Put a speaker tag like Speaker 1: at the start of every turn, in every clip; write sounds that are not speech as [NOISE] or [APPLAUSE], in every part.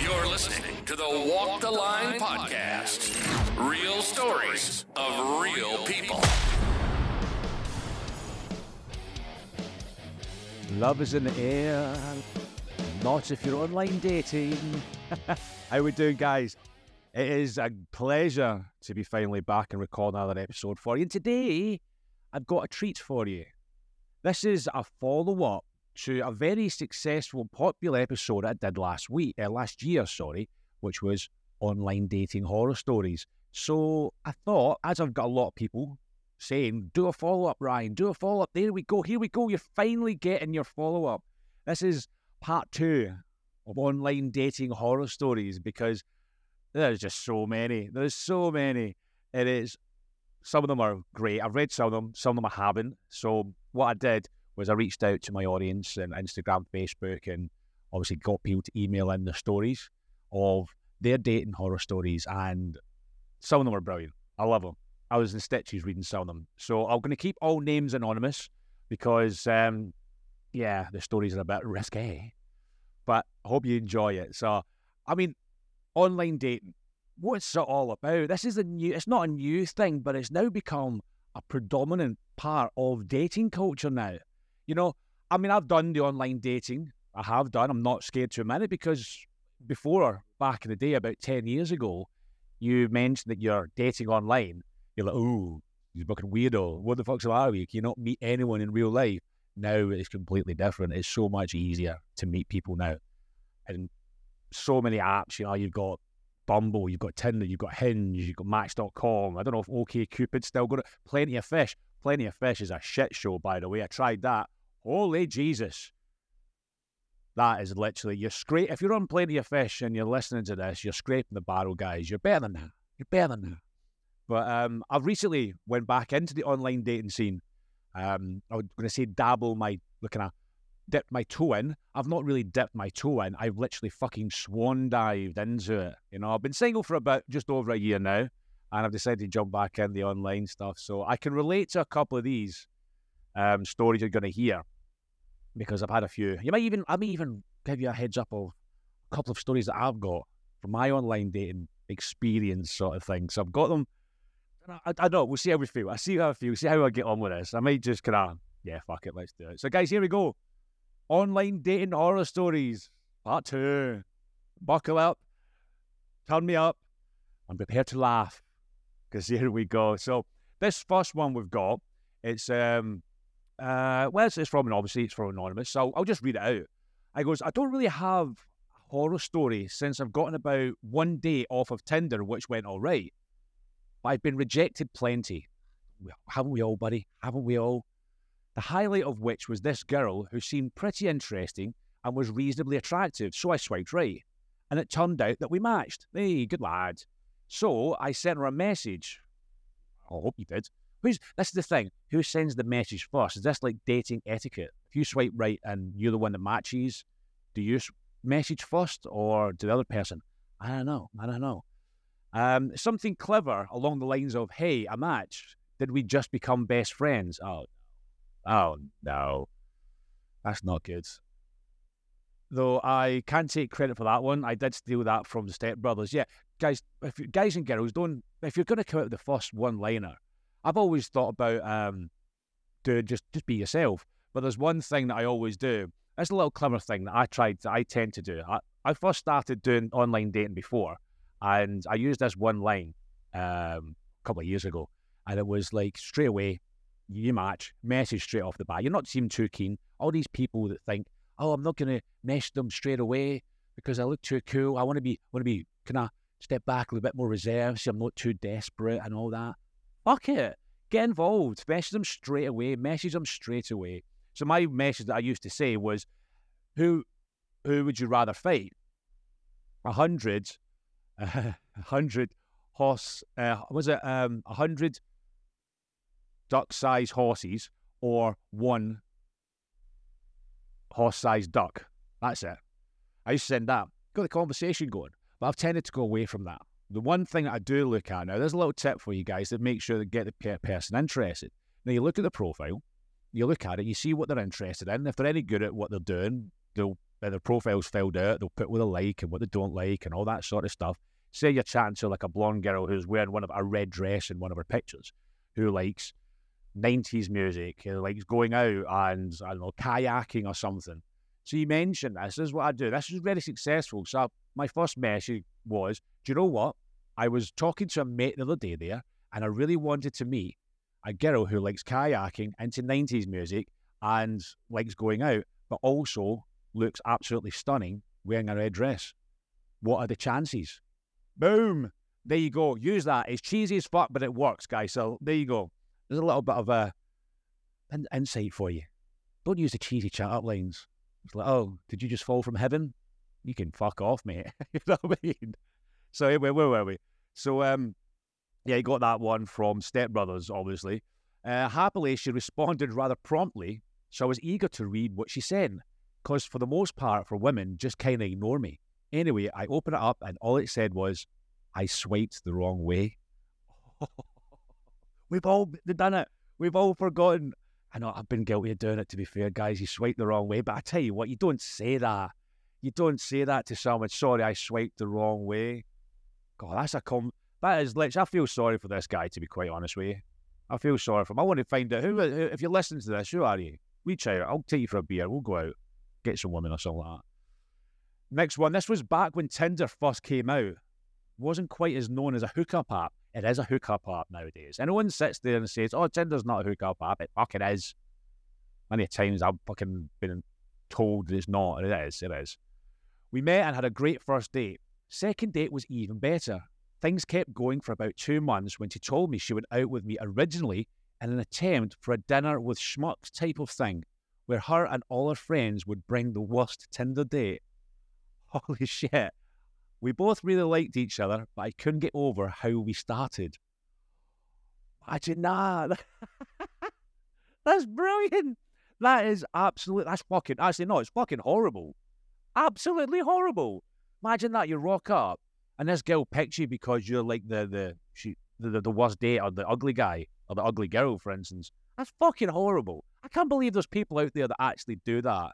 Speaker 1: You're listening to the Walk the Line podcast. Real stories of real people.
Speaker 2: Love is in the air. Not if you're online dating. [LAUGHS] How we doing, guys? It is a pleasure to be finally back and record another episode for you. And today, I've got a treat for you. This is a follow-up to a very successful, popular episode I did last week, uh, last year, sorry, which was online dating horror stories. So I thought, as I've got a lot of people saying, do a follow up, Ryan, do a follow up. There we go. Here we go. You're finally getting your follow up. This is part two of online dating horror stories because there's just so many. There's so many. It is. Some of them are great. I've read some of them. Some of them I haven't. So what I did was I reached out to my audience and Instagram, Facebook, and obviously got people to email in the stories of their dating horror stories, and some of them are brilliant. I love them. I was in stitches reading some of them. So I'm going to keep all names anonymous because, um, yeah, the stories are a bit risque. But I hope you enjoy it. So, I mean, online dating, what's it all about? This is a new, it's not a new thing, but it's now become a predominant part of dating culture now. You know, I mean, I've done the online dating. I have done. I'm not scared to admit it because before, back in the day, about 10 years ago, you mentioned that you're dating online you're like, oh, he's a fucking weirdo. What the fuck's the you? Can you not meet anyone in real life? Now it's completely different. It's so much easier to meet people now. And so many apps, you know, you've got Bumble, you've got Tinder, you've got Hinge, you've got Match.com. I don't know if OK Cupid still got it. Plenty of Fish. Plenty of Fish is a shit show, by the way. I tried that. Holy Jesus. That is literally, you're scrape. If you're on Plenty of Fish and you're listening to this, you're scraping the barrel, guys. You're better than that. You're better than that. But um, I've recently went back into the online dating scene. Um, I was going to say dabble my looking at dipped my toe in. I've not really dipped my toe in. I've literally fucking swan dived into it. You know, I've been single for about just over a year now, and I've decided to jump back in the online stuff. So I can relate to a couple of these um, stories you're going to hear because I've had a few. You might even I may even give you a heads up of a couple of stories that I've got from my online dating experience, sort of thing. So I've got them I, I, don't know. We'll see how we feel. I see how I feel. See how I get on with this. I might just kind of, yeah, fuck it. Let's do it. So, guys, here we go. Online dating horror stories, part two. Buckle up. Turn me up. I'm prepared to laugh because here we go. So, this first one we've got, it's, um, uh, well, it's, it's from, obviously, it's from Anonymous. So, I'll just read it out. I goes, I don't really have a horror story since I've gotten about one day off of Tinder, which went all right. But I've been rejected plenty. Haven't we all, buddy? Haven't we all? The highlight of which was this girl who seemed pretty interesting and was reasonably attractive, so I swiped right. And it turned out that we matched. Hey, good lad. So I sent her a message. I hope you did. Who's this is the thing. Who sends the message first? Is this like dating etiquette? If you swipe right and you're the one that matches, do you message first or do the other person? I don't know. I don't know. Um, something clever along the lines of, hey, a match. Did we just become best friends? Oh, oh no. That's not good. Though I can't take credit for that one. I did steal that from the Step Brothers. Yeah, guys, if you, guys and girls don't, if you're going to come out with the first one liner, I've always thought about, um, dude, just just be yourself. But there's one thing that I always do. It's a little clever thing that I tried. I tend to do. I, I first started doing online dating before, and I used this one line um, a couple of years ago, and it was like straight away, you match, message straight off the bat. You're not seeming too keen. All these people that think, oh, I'm not going to message them straight away because I look too cool. I want to be, want to be, can I step back a little bit more reserved so I'm not too desperate and all that? Fuck it. Get involved. Message them straight away. Message them straight away. So my message that I used to say was, who, who would you rather fight? A hundred [LAUGHS] a hundred horse, uh, was it um, a hundred duck-sized horses or one horse-sized duck? That's it. I used to send that. Got the conversation going, but I've tended to go away from that. The one thing that I do look at now, there's a little tip for you guys to make sure to get the person interested. Now you look at the profile, you look at it, you see what they're interested in. If they're any good at what they're doing, they'll their profile's filled out. They'll put what they like and what they don't like and all that sort of stuff. Say you're chatting to like a blonde girl who's wearing one of a red dress in one of her pictures, who likes 90s music, who likes going out and I don't know kayaking or something. So you mentioned this, this is what I do. This was very successful. So my first message was, do you know what? I was talking to a mate the other day there, and I really wanted to meet a girl who likes kayaking, into 90s music, and likes going out, but also looks absolutely stunning wearing a red dress. What are the chances? Boom! There you go. Use that. It's cheesy as fuck, but it works, guys. So there you go. There's a little bit of a an insight for you. Don't use the cheesy chat up lines. It's like, oh, did you just fall from heaven? You can fuck off, mate. [LAUGHS] you know what I mean? So where, where were we? So um, yeah, he got that one from Step Brothers, obviously. Uh, happily, she responded rather promptly, so I was eager to read what she said, because for the most part, for women, just kind of ignore me. Anyway, I opened it up, and all it said was, "I swiped the wrong way." [LAUGHS] We've all done it. We've all forgotten. I know I've been guilty of doing it. To be fair, guys, you swiped the wrong way. But I tell you what, you don't say that. You don't say that to someone. Sorry, I swiped the wrong way. God, that's a com. That is. I feel sorry for this guy. To be quite honest with you, I feel sorry for him. I want to find out who. If you're listening to this, who are you? Reach out. I'll take you for a beer. We'll go out, get some women or something like that. Next one. This was back when Tinder first came out. Wasn't quite as known as a hookup app. It is a hookup app nowadays. And no one sits there and says, "Oh, Tinder's not a hookup app." It fucking is. Many times I've fucking been told that it's not. And it is. It is. We met and had a great first date. Second date was even better. Things kept going for about two months when she told me she went out with me originally in an attempt for a dinner with schmucks type of thing, where her and all her friends would bring the worst Tinder date. [LAUGHS] Holy shit. We both really liked each other, but I couldn't get over how we started. Imagine that. [LAUGHS] that's brilliant. That is absolute. That's fucking. Actually, no, it's fucking horrible. Absolutely horrible. Imagine that you rock up and this girl picks you because you're like the the she the, the worst date or the ugly guy or the ugly girl, for instance. That's fucking horrible. I can't believe there's people out there that actually do that.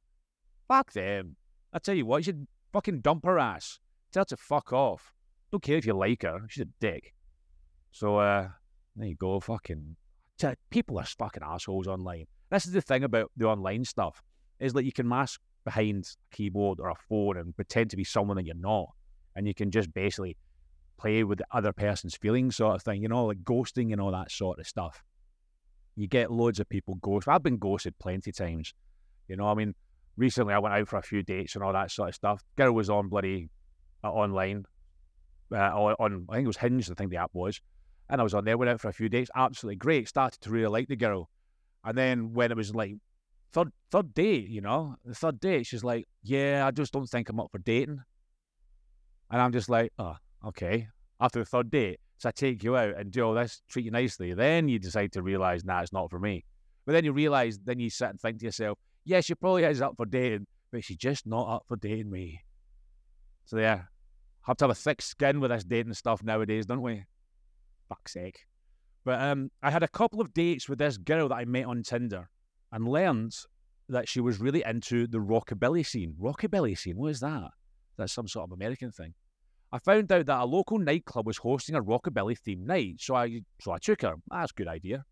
Speaker 2: Fuck them. I tell you what, you should fucking dump her ass. Tell her to fuck off. Don't care if you like her. She's a dick. So uh there you go. Fucking people are fucking assholes online. This is the thing about the online stuff is that you can mask behind a keyboard or a phone and pretend to be someone that you're not. And you can just basically play with the other person's feelings, sort of thing, you know, like ghosting and all that sort of stuff. You get loads of people ghost. I've been ghosted plenty times. You know, I mean, recently I went out for a few dates and all that sort of stuff. Girl was on bloody online, uh, on, I think it was Hinge, I think the app was. And I was on there, went out for a few dates, absolutely great. Started to really like the girl. And then when it was like third third date, you know, the third date, she's like, "Yeah, I just don't think I'm up for dating," and I'm just like, "Oh, okay." After the third date, so I take you out and do all this, treat you nicely. Then you decide to realize, nah, it's not for me. But then you realize, then you sit and think to yourself, yeah, she probably is up for dating, but she's just not up for dating me. So yeah, have to have a thick skin with this dating stuff nowadays, don't we? Fuck's sake. But um, I had a couple of dates with this girl that I met on Tinder and learned that she was really into the rockabilly scene. Rockabilly scene, what is that? That's some sort of American thing. I found out that a local nightclub was hosting a rockabilly themed night, so I so I took her. That's a good idea.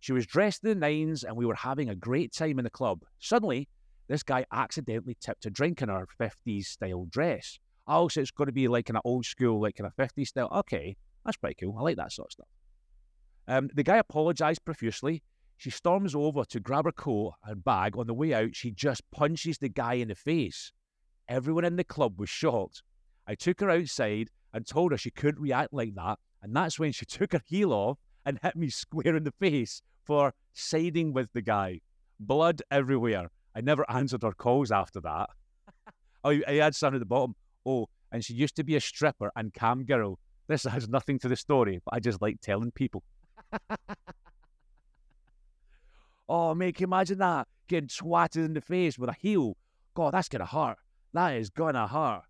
Speaker 2: She was dressed in the nines and we were having a great time in the club. Suddenly, this guy accidentally tipped a drink in her 50s style dress. Oh, so it's going to be like an old school, like in a 50s style. Okay, that's pretty cool. I like that sort of stuff. Um, the guy apologized profusely she storms over to grab her coat and bag. On the way out, she just punches the guy in the face. Everyone in the club was shocked. I took her outside and told her she couldn't react like that. And that's when she [LAUGHS] took her heel off and hit me square in the face for siding with the guy. Blood everywhere. I never answered her calls after that. [LAUGHS] oh, I had something at the bottom. Oh, and she used to be a stripper and cam girl. This has nothing to the story, but I just like telling people. [LAUGHS] Oh, make imagine that getting swatted in the face with a heel. God, that's gonna hurt. That is gonna hurt.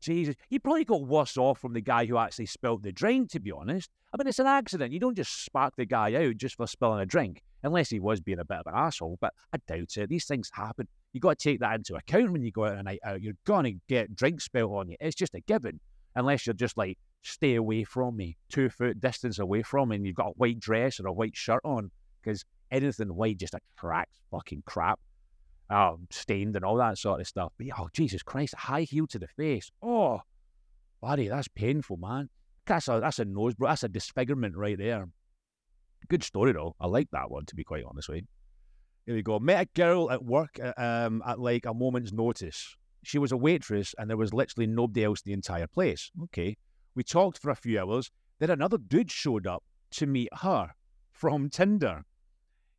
Speaker 2: Jesus, you probably got worse off from the guy who actually spilled the drink. To be honest, I mean, it's an accident. You don't just spark the guy out just for spilling a drink. Unless he was being a bit of an asshole. But I doubt it. These things happen. You got to take that into account when you go out on a night out. You're gonna get drink spilled on you. It's just a given, unless you're just like stay away from me, two foot distance away from me, and you've got a white dress or a white shirt on, because anything white just attracts fucking crap, um, stained and all that sort of stuff. But oh Jesus Christ, high heel to the face. Oh, buddy, that's painful, man. That's a that's a nose, bro. That's a disfigurement right there. Good story though. I like that one to be quite honest with you. Here we go. Met a girl at work uh, um, at like a moment's notice. She was a waitress and there was literally nobody else in the entire place. Okay. We talked for a few hours. Then another dude showed up to meet her from Tinder.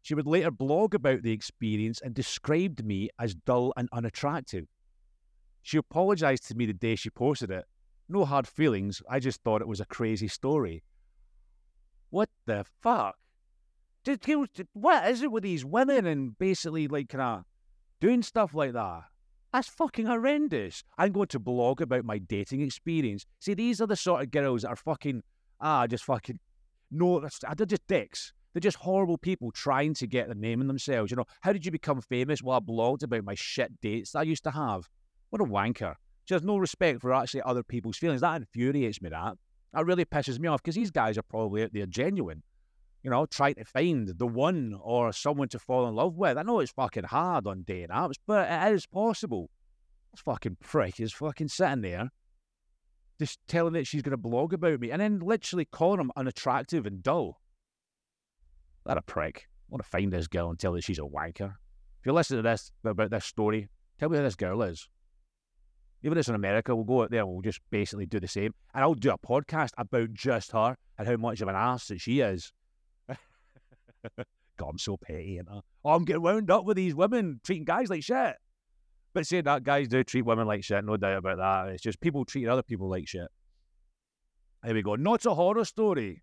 Speaker 2: She would later blog about the experience and described me as dull and unattractive. She apologized to me the day she posted it. No hard feelings. I just thought it was a crazy story. What the fuck? What is it with these women and basically like kind of doing stuff like that? That's fucking horrendous. I'm going to blog about my dating experience. See, these are the sort of girls that are fucking ah, just fucking no, they're just dicks. They're just horrible people trying to get the name in themselves. You know, how did you become famous? Well, I blogged about my shit dates that I used to have. What a wanker. She has no respect for actually other people's feelings. That infuriates me, that. That really pisses me off because these guys are probably out there genuine, you know, trying to find the one or someone to fall in love with. I know it's fucking hard on dating apps, but it is possible. This fucking prick is fucking sitting there just telling that she's going to blog about me and then literally calling him unattractive and dull. That a prick. I want to find this girl and tell her she's a wanker. If you listen to this about this story, tell me who this girl is. Even if it's in America, we'll go out there and we'll just basically do the same. And I'll do a podcast about just her and how much of an ass that she is. [LAUGHS] God, I'm so petty, know. Oh, I'm getting wound up with these women treating guys like shit. But saying that, guys do treat women like shit, no doubt about that. It's just people treating other people like shit. Here we go. Not a horror story.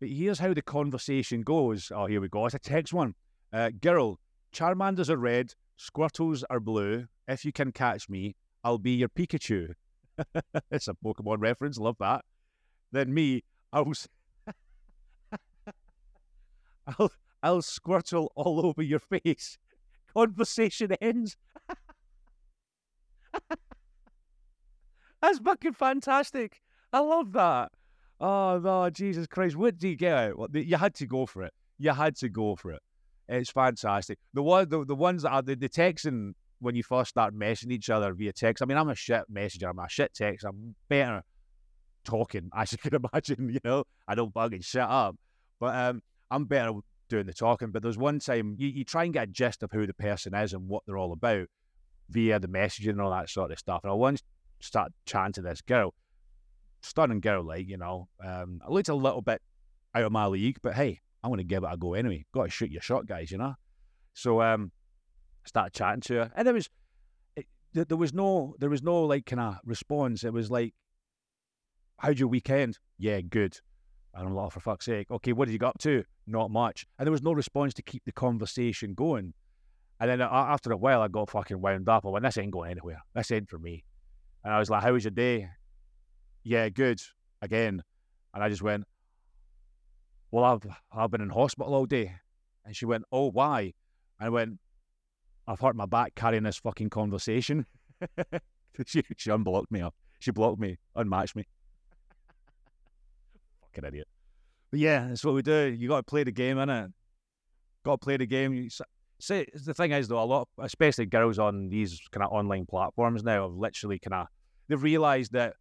Speaker 2: But here's how the conversation goes. Oh, here we go. It's a text one. Uh, girl, Charmanders are red, Squirtles are blue. If you can catch me, I'll be your Pikachu. [LAUGHS] it's a Pokemon reference. Love that. Then me, I'll, [LAUGHS] I'll, I'll Squirtle all over your face. [LAUGHS] Conversation ends. That's fucking fantastic. I love that. Oh no, Jesus Christ! What did you get out? Well, you had to go for it. You had to go for it. It's fantastic. The one, the, the ones that are the, the texting when you first start messaging each other via text. I mean, I'm a shit messenger. I'm a shit text. I'm better talking, [LAUGHS] as you can imagine. You know, I don't bug and shut up, but um, I'm better doing the talking. But there's one time you, you try and get a gist of who the person is and what they're all about via the messaging and all that sort of stuff. And I once started chatting to this girl, stunning girl, like, you know. Um, I looked a little bit out of my league, but hey, I'm going to give it a go anyway. Got to shoot your shot, guys, you know. So um, Started chatting to her, and there was it, there was no there was no like kind of response. It was like, "How'd your weekend? Yeah, good." And I'm like, oh, for fuck's sake, okay, what did you get up to? Not much. And there was no response to keep the conversation going. And then after a while, I got fucking wound up. I went, this ain't going anywhere. This ain't for me. And I was like, how was your day? Yeah, good. Again. And I just went, well, I've, I've been in hospital all day. And she went, oh, why? And I went, I've hurt my back carrying this fucking conversation. [LAUGHS] she, she unblocked me. She blocked me, unmatched me. fucking idiot. But yeah, that's what we do. You got to play the game, innit? Got to play the game. You, See, the thing is though, a lot, especially girls on these kind of online platforms now, have literally kind of they've realised that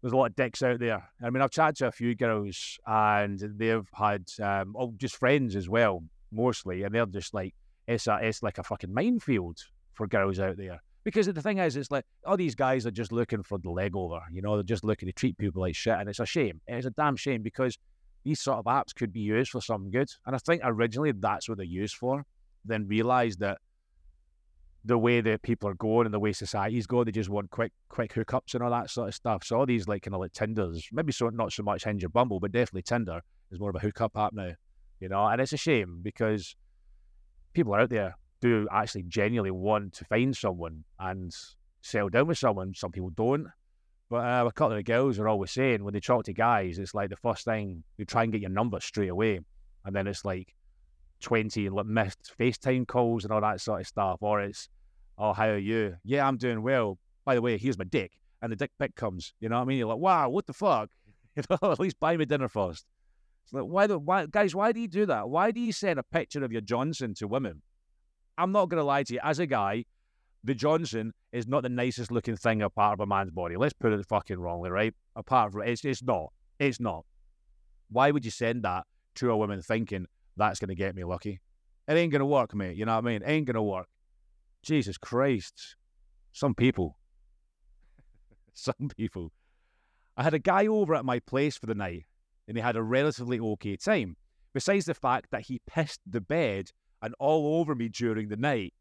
Speaker 2: there's a lot of dicks out there. I mean, I've chatted to a few girls and they've had um, oh, just friends as well, mostly, and they're just like it's a it's like a fucking minefield for girls out there. Because the thing is, it's like all these guys are just looking for the leg over. You know, they're just looking to treat people like shit, and it's a shame. It's a damn shame because these sort of apps could be used for something good. And I think originally that's what they're used for then realised that the way that people are going and the way society's going, they just want quick, quick hookups and all that sort of stuff. So all these like kind of like Tinders, maybe so not so much Hinge or Bumble, but definitely Tinder is more of a hookup app now, you know. And it's a shame because people out there do actually genuinely want to find someone and settle down with someone. Some people don't. But uh, a couple of the girls are always saying when they talk to guys, it's like the first thing they try and get your number straight away, and then it's like 20 like, missed FaceTime calls and all that sort of stuff. Or it's, oh, how are you? Yeah, I'm doing well. By the way, here's my dick. And the dick pic comes. You know what I mean? You're like, wow, what the fuck? [LAUGHS] You know, at least buy me dinner first. Like, why, the, why, guys, why do you do that? Why do you send a picture of your Johnson to women? I'm not to lie to you. As a guy, the Johnson is not the nicest looking thing a part of a man's body. Let's put it fucking wrongly, right? Apart from it's, it's not. It's not. Why would you send that to a woman thinking that's to get me lucky? It ain't to work, mate. You know what I mean? It ain't to work. Jesus Christ. Some people. [LAUGHS] Some people. I had a guy over at my place for the night and he had a relatively okay time, besides the fact that he pissed the bed and all over me during the night.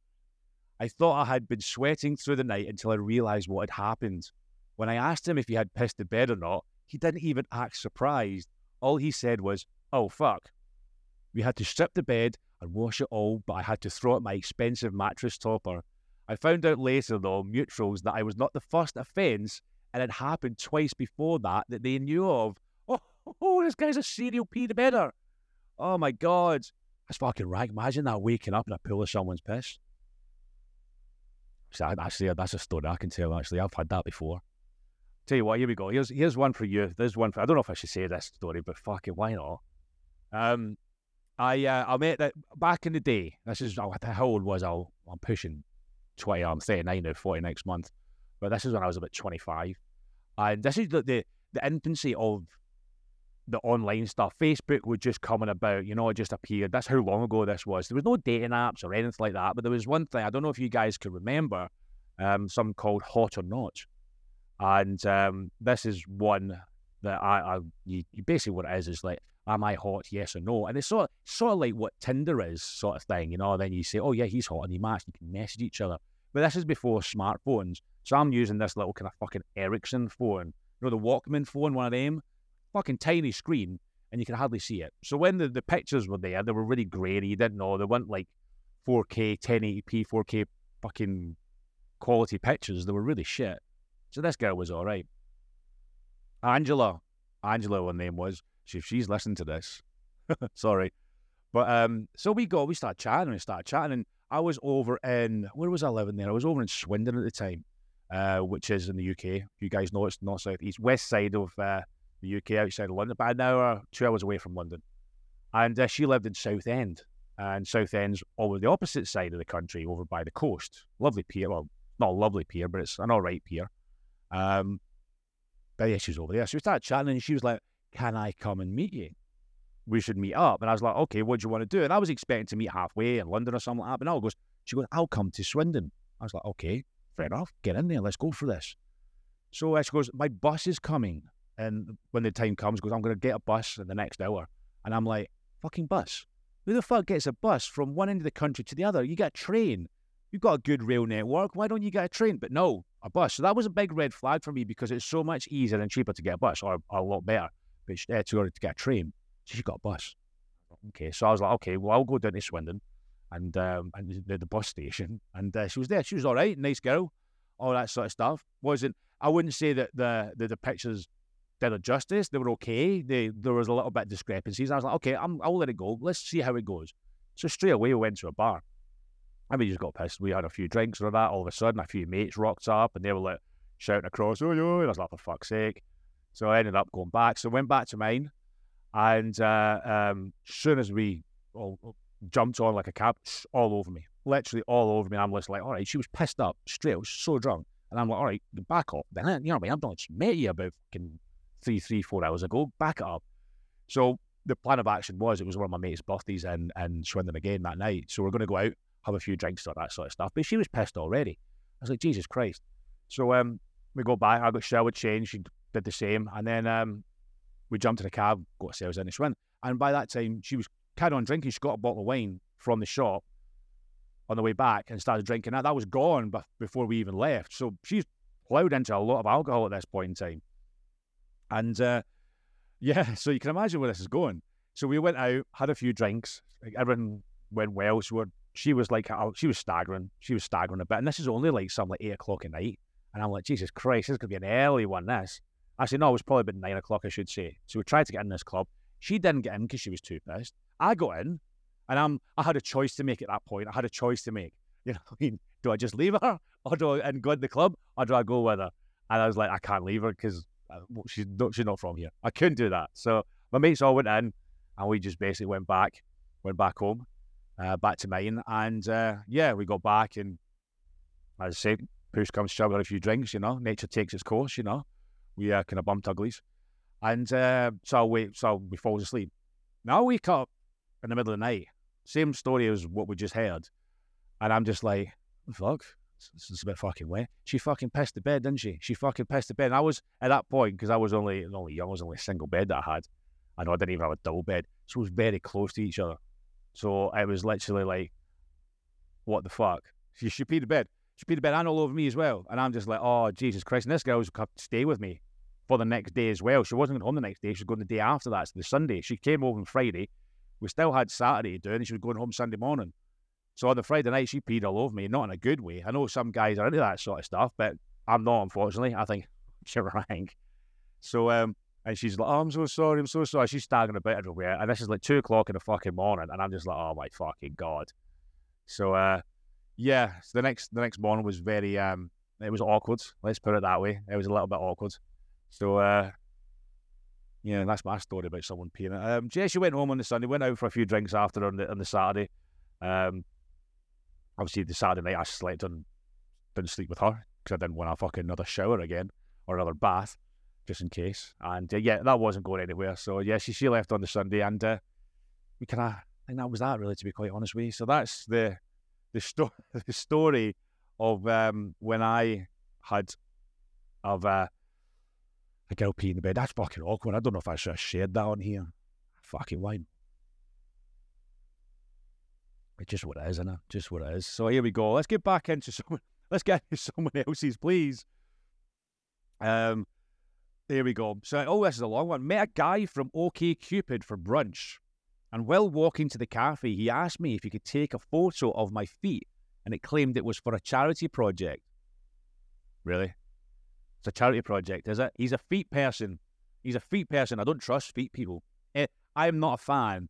Speaker 2: I thought I had been sweating through the night until I realised what had happened. When I asked him if he had pissed the bed or not, he didn't even act surprised. All he said was, Oh, fuck. We had to strip the bed and wash it all, but I had to throw out my expensive mattress topper. I found out later, though, mutuals, that I was not the first offence, and it happened twice before that that they knew of. Oh, this guy's a serial peed bedder. Oh my God. That's fucking right. Imagine that waking up in a pool of someone's piss. So actually, that's a story I can tell. Actually, I've had that before. Tell you what, here we go. Here's here's one for you. There's one for I don't know if I should say this story, but fuck it, why not? Um, I uh, I met that back in the day. This is oh, how old was I? I'm pushing twenty. I'm thirty nine now, forty next month. But this is when I was about twenty five, and this is the, the the infancy of the online stuff. Facebook was just coming about, you know, it just appeared. That's how long ago this was. There was no dating apps or anything like that, but there was one thing, I don't know if you guys can remember, um, something called Hot or Not. And um, this is one that I, I you, basically what it is is like, am I hot? Yes or no? And it's sort of, sort of like what Tinder is, sort of thing, you know. Then you say, oh yeah, he's hot, and you match, you can message each other. But this is before smartphones, so I'm using this little kind of fucking Ericsson phone, you know, the Walkman phone, one of them fucking tiny screen and you can hardly see it. So when the, the pictures were there, they were really grainy. You didn't know. They weren't like 4K, 1080p, 4K fucking quality pictures. They were really shit. So this girl was all right. Angela, Angela, her name was. She, she's listened to this. [LAUGHS] Sorry. But um, so we go, we start chatting, we start chatting, and I was over in where was I living there? I was over in Swindon at the time, uh, which is in the UK. You guys know it's not south east, west side of uh, the UK outside of London, about an hour, two hours away from London. And uh, she lived in Southend, and Southend's over the opposite side of the country, over by the coast. Lovely pier, well, not a lovely pier, but it's an all right pier. Um, but yeah, she was over there. So we started chatting, and she was like, "Can I come and meet you? We should meet up." And I was like, "Okay, what do you want to do?" And I was expecting to meet halfway in London or something like that. But now goes, she goes, "I'll come to Swindon." I was like, "Okay, fair enough. Get in there. Let's go for this." So uh, she goes, "My bus is coming." And when the time comes, goes, I'm going to get a bus in the next hour. And I'm like, fucking bus? Who the fuck gets a bus from one end of the country to the other? You get a train. You've got a good rail network. Why don't you get a train? But no, a bus. So that was a big red flag for me because it's so much easier and cheaper to get a bus, or, or a lot better, but she, uh, to, to get a train. So she got a bus. Okay, so I was like, okay, well, I'll go down to Swindon and um, and the, the bus station. And uh, she was there. She was all right, nice girl, all that sort of stuff. Wasn't I wouldn't say that the the, the pictures did justice. They were okay. They, there was a little bit of discrepancies. I was like, okay, I'm, I'll let it go. Let's see how it goes. So straight away, we went to a bar. And we just got pissed. We had a few drinks or that. All of a sudden, a few mates rocked up and they were like shouting across, oh, yo. And I was like, for fuck's sake. So I ended up going back. So I went back to mine. And uh, um, soon as we all jumped on like a cab, all over me, literally all over me. I'm just like, all right, she was pissed up straight. I was so drunk. And I'm like, all right, back off. Then, you know what I mean? I've not met you about fucking three, three, four hours ago. Back it up. So the plan of action was it was one of my mates' birthdays in, in them again that night. So we're going to go out, have a few drinks, or that sort of stuff. But she was pissed already. I was like, Jesus Christ. So um, we go back. I got showered, changed. She did the same. And then um, we jumped in a cab, got ourselves in the Swindon. And by that time, she was carried on drinking. She got a bottle of wine from the shop on the way back and started drinking that. That was gone before we even left. So she's plowed into a lot of alcohol at this point in time. And uh, [LAUGHS] yeah, so you can imagine where this is going. So we went out, had a few drinks, like everything went well. She was like, she was staggering, she was staggering a bit. And this is only like some like eight o'clock at night. And I'm like, Jesus Christ, this is gonna be an early one. This I actually no, it was probably about nine o'clock, I should say. So we tried to get in this club. She didn't get in because she was too pissed. I got in, And I'm, I had a choice to make at that point. I had a choice to make. [LAUGHS] You know, I mean, do I just leave her or do I and go in the club or do I go with her? And I was like, I can't leave her because she's not, she's not from here. I couldn't do that. So my mates all went in and we just basically went back, went back home, uh, back to mine. And uh, yeah, we got back and as I say, push comes to shove, got a few drinks, you know, nature takes its course, you know. We uh, kind of bumped uglies. And uh, so we so we fall asleep. Now I wake up in the middle of the night. Same story as what we just heard. And I'm just like, fuck, this is a bit fucking wet. She fucking pissed the bed, didn't she? She fucking pissed the bed. And I was at that point, because I was only only young, I was only a single bed that I had. I know I didn't even have a double bed. So it was very close to each other. So it was literally like, what the fuck? She, she peed the bed. She peed the bed and all over me as well. And I'm just like, oh, Jesus Christ. And this girl was to stay with me for the next day as well. She wasn't going home the next day. She was going the day after that, so the Sunday. She came home on Friday. We still had Saturday to do, and she was going home Sunday morning. So on the Friday night, she peed all over me, not in a good way. I know some guys are into that sort of stuff, but I'm not, unfortunately. I think [LAUGHS] you're right. So, um, and she's like, oh, I'm so sorry, I'm so sorry. She's staggering about everywhere. And this is like two o'clock in the fucking morning. And I'm just like, oh my fucking God. So, uh, yeah, so the next the next morning was very, um, it was awkward. Let's put it that way. It was a little bit awkward. So, uh, yeah, that's my story about someone peeing. Um, Jesse went home on the Sunday, went out for a few drinks after on the, on the Saturday. Um, obviously, the Saturday night I slept and didn't sleep with her because I didn't want a fucking another shower again or another bath just in case. And uh, yeah, that wasn't going anywhere. So yeah, she, she left on the Sunday and uh, we kind of, I think that was that really, to be quite honest with you. So that's the the, sto- [LAUGHS] the story of um, when I had of uh, a girl peeing in the bed. That's fucking awkward. I don't know if I should have shared that on here. Fucking why? It's just what it is, isn't it? Just what it is. So here we go. Let's get back into [LAUGHS] someone. Let's get into someone else's, please. Um, there we go. So, oh, this is a long one. Met a guy from OK Cupid for brunch, and while walking to the cafe, he asked me if he could take a photo of my feet, and it claimed it was for a charity project. Really? It's a charity project, is it? He's a feet person. He's a feet person. I don't trust feet people. Eh, I am not a fan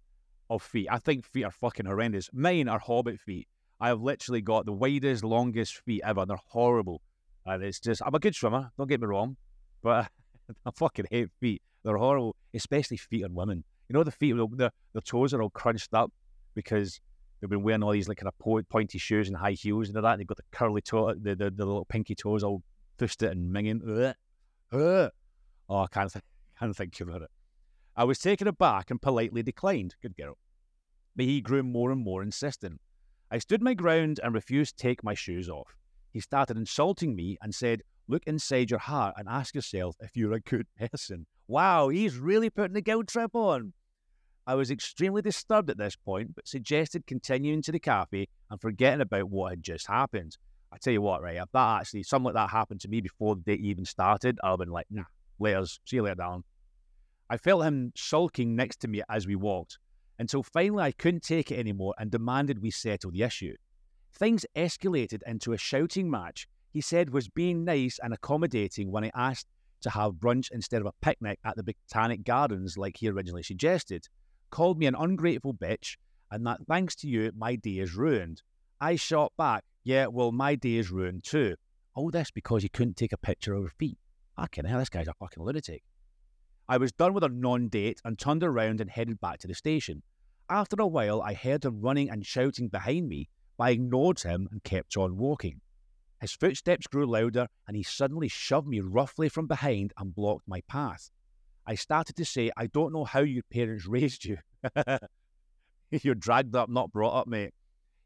Speaker 2: of feet. I think feet are fucking horrendous. Mine are hobbit feet. I have literally got the widest, longest feet ever. They're horrible. And it's just, I'm a good swimmer, don't get me wrong, but [LAUGHS] I fucking hate feet. They're horrible, especially feet on women. You know, the feet, the, the toes are all crunched up because they've been wearing all these like kind of pointy shoes and high heels and all that. And they've got the curly toe, the, the, the little pinky toes all twisted and minging. Oh, I can't, th- can't think about it. I was taken aback and politely declined. Good girl. But he grew more and more insistent. I stood my ground and refused to take my shoes off. He started insulting me and said, Look inside your heart and ask yourself if you're a good [LAUGHS] person. Wow, he's really putting the guilt trip on. I was extremely disturbed at this point, but suggested continuing to the cafe and forgetting about what had just happened. I tell you what, right, if that actually, something like that happened to me before the date even started, I'd have been like, nah, later, see you later, down. I felt him sulking next to me as we walked, until finally I couldn't take it anymore and demanded we settle the issue. Things escalated into a shouting match he said was being nice and accommodating when I asked to have brunch instead of a picnic at the Botanic Gardens like he originally suggested. Called me an ungrateful bitch, and that thanks to you, my day is ruined. I shot back, yeah, well, my day is ruined too. All this because he couldn't take a picture of her feet. Fucking hell, this guy's a fucking lunatic. I was done with our non date and turned around and headed back to the station. After a while, I heard him running and shouting behind me, but I ignored him and kept on walking. His footsteps grew louder, and he suddenly shoved me roughly from behind and blocked my path. I started to say, I don't know how your parents [LAUGHS] raised you. [LAUGHS] You're dragged up, not brought up, mate.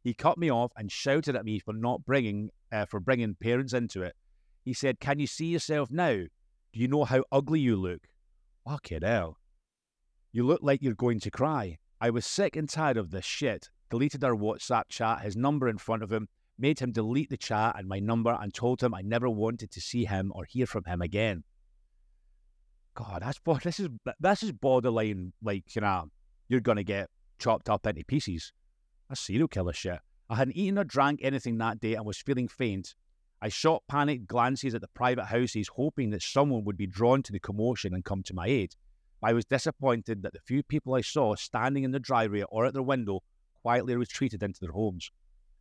Speaker 2: He cut me off and shouted at me for not bringing, uh, for bringing parents into it. He said, "Can you see yourself now? Do you know how ugly you look? Fucking hell! You look like you're going to cry." I was sick and tired of this shit. Deleted our WhatsApp chat, his number in front of him, made him delete the chat and my number, and told him I never wanted to see him or hear from him again. God, that's this is this is borderline like you know you're gonna get chopped up into pieces. That's serial killer shit. I hadn't eaten or drank anything that day and was feeling faint. I shot panicked glances at the private houses, hoping that someone would be drawn to the commotion and come to my aid. I was disappointed that the few people I saw standing in the driveway or at their window quietly retreated into their homes.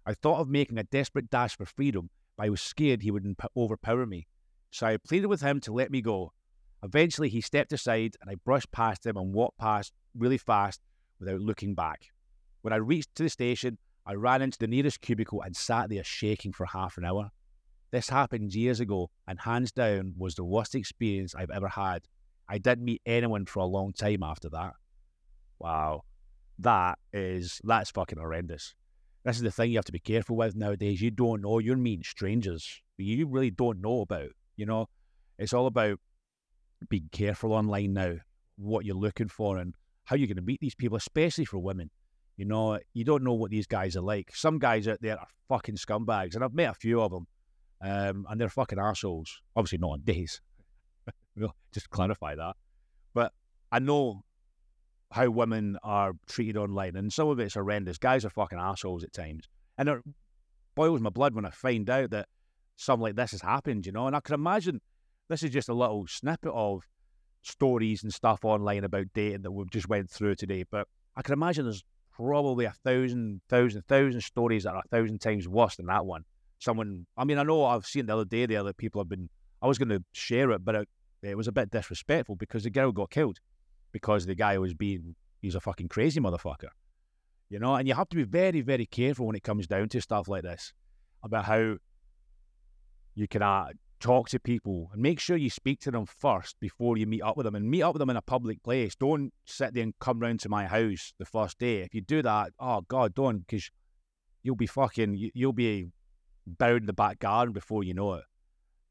Speaker 2: I thought of making a desperate dash for freedom, but I was scared he would imp- overpower me. So I pleaded with him to let me go. Eventually, he stepped aside and I brushed past him and walked past really fast without looking back. When I reached to the station, I ran into the nearest cubicle and sat there shaking for half an hour. This happened years ago, and hands down was the worst experience I've ever had. I didn't meet anyone for a long time after that. Wow. That is, that's fucking horrendous. This is the thing you have to be careful with nowadays. You don't know, you're meeting strangers you really don't know about. You know, it's all about being careful online now, what you're looking for and how you're going to meet these people, especially for women. You know, you don't know what these guys are like. Some guys out there are fucking scumbags, and I've met a few of them, um, and they're fucking assholes. Obviously, not on days. [LAUGHS] just clarify that. But I know how women are treated online, and some of it's horrendous. Guys are fucking assholes at times, and it boils my blood when I find out that something like this has happened. You know, and I can imagine this is just a little snippet of stories and stuff online about dating that we've just went through today. But I can imagine there's probably a thousand, thousand, thousand stories that are a thousand times worse than that one. Someone, I mean, I know I've seen the other day there that people have been. I was going to share it, but it, it was a bit disrespectful because the girl got killed because the guy was being he's a fucking crazy motherfucker. You know, and you have to be very, very careful when it comes down to stuff like this about how you can uh, talk to people and make sure you speak to them first before you meet up with them and meet up with them in a public place. Don't sit there and come round to my house the first day. If you do that, oh God, don't because you'll be fucking, you'll be buried in the back garden before you know it.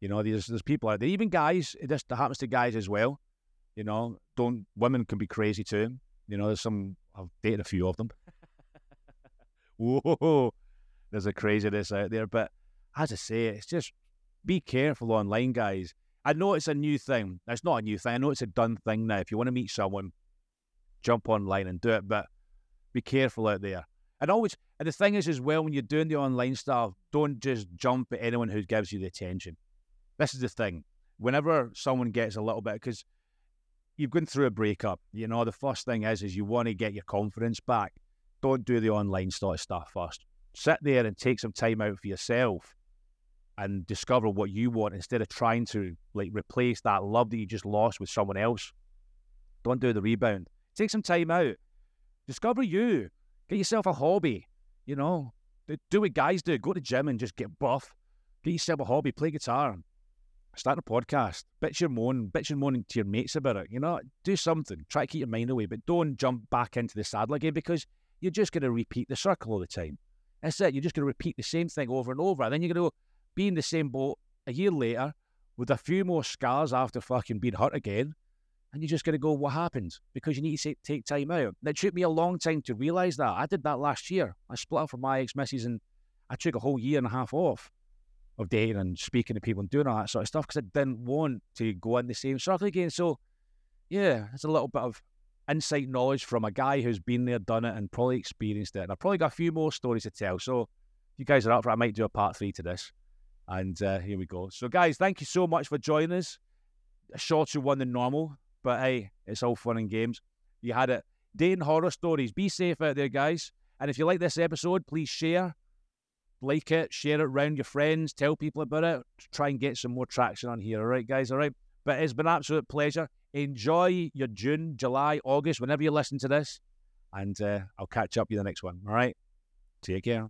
Speaker 2: You know, there's there's people out there, even guys. This happens to guys as well. You know, don't women can be crazy too. You know, there's some I've dated a few of them. [LAUGHS] Whoa, there's a craziness out there. But as I say, it's just be careful online, guys. I know it's a new thing. It's not a new thing. I know it's a done thing now. If you want to meet someone, jump online and do it. But be careful out there. And always, and the thing is as well, when you're doing the online stuff, don't just jump at anyone who gives you the attention. This is the thing. Whenever someone gets a little bit, because you've gone through a breakup, you know, the first thing is, is you want to get your confidence back. Don't do the online sort of stuff first. Sit there and take some time out for yourself and discover what you want instead of trying to like replace that love that you just lost with someone else. Don't do the rebound. Take some time out. Discover you. Get yourself a hobby. You know, do what guys do. Go to gym and just get buff. Get yourself a hobby. Play guitar. Start a podcast. Bitch your moan. Bitch your moan to your mates about it. You know, do something. Try to keep your mind away, but don't jump back into the saddle again because you're just going to repeat the circle all the time. That's it. You're just going to repeat the same thing over and over. And then you're going to be in the same boat a year later with a few more scars after fucking being hurt again. And you're just going to go, what happened? Because you need to take time out. And it took me a long time to realise that. I did that last year. I split up from my ex missus and I took a whole year and a half off of dating and speaking to people and doing all that sort of stuff because I didn't want to go in the same circle again. So, yeah, it's a little bit of insight knowledge from a guy who's been there, done it, and probably experienced it. And I've probably got a few more stories to tell. So, if you guys are up for it, I might do a part three to this. And uh, here we go. So, guys, thank you so much for joining us. A shorter one than normal, but hey, it's all fun and games. You had it. Dating horror stories. Be safe out there, guys. And if you like this episode, please share, like it, share it around your friends, tell people about it. Try and get some more traction on here. All right, guys. All right. But it's been an absolute pleasure. Enjoy your June, July, August, whenever you listen to this. And uh, I'll catch up with you the next one. All right. Take care.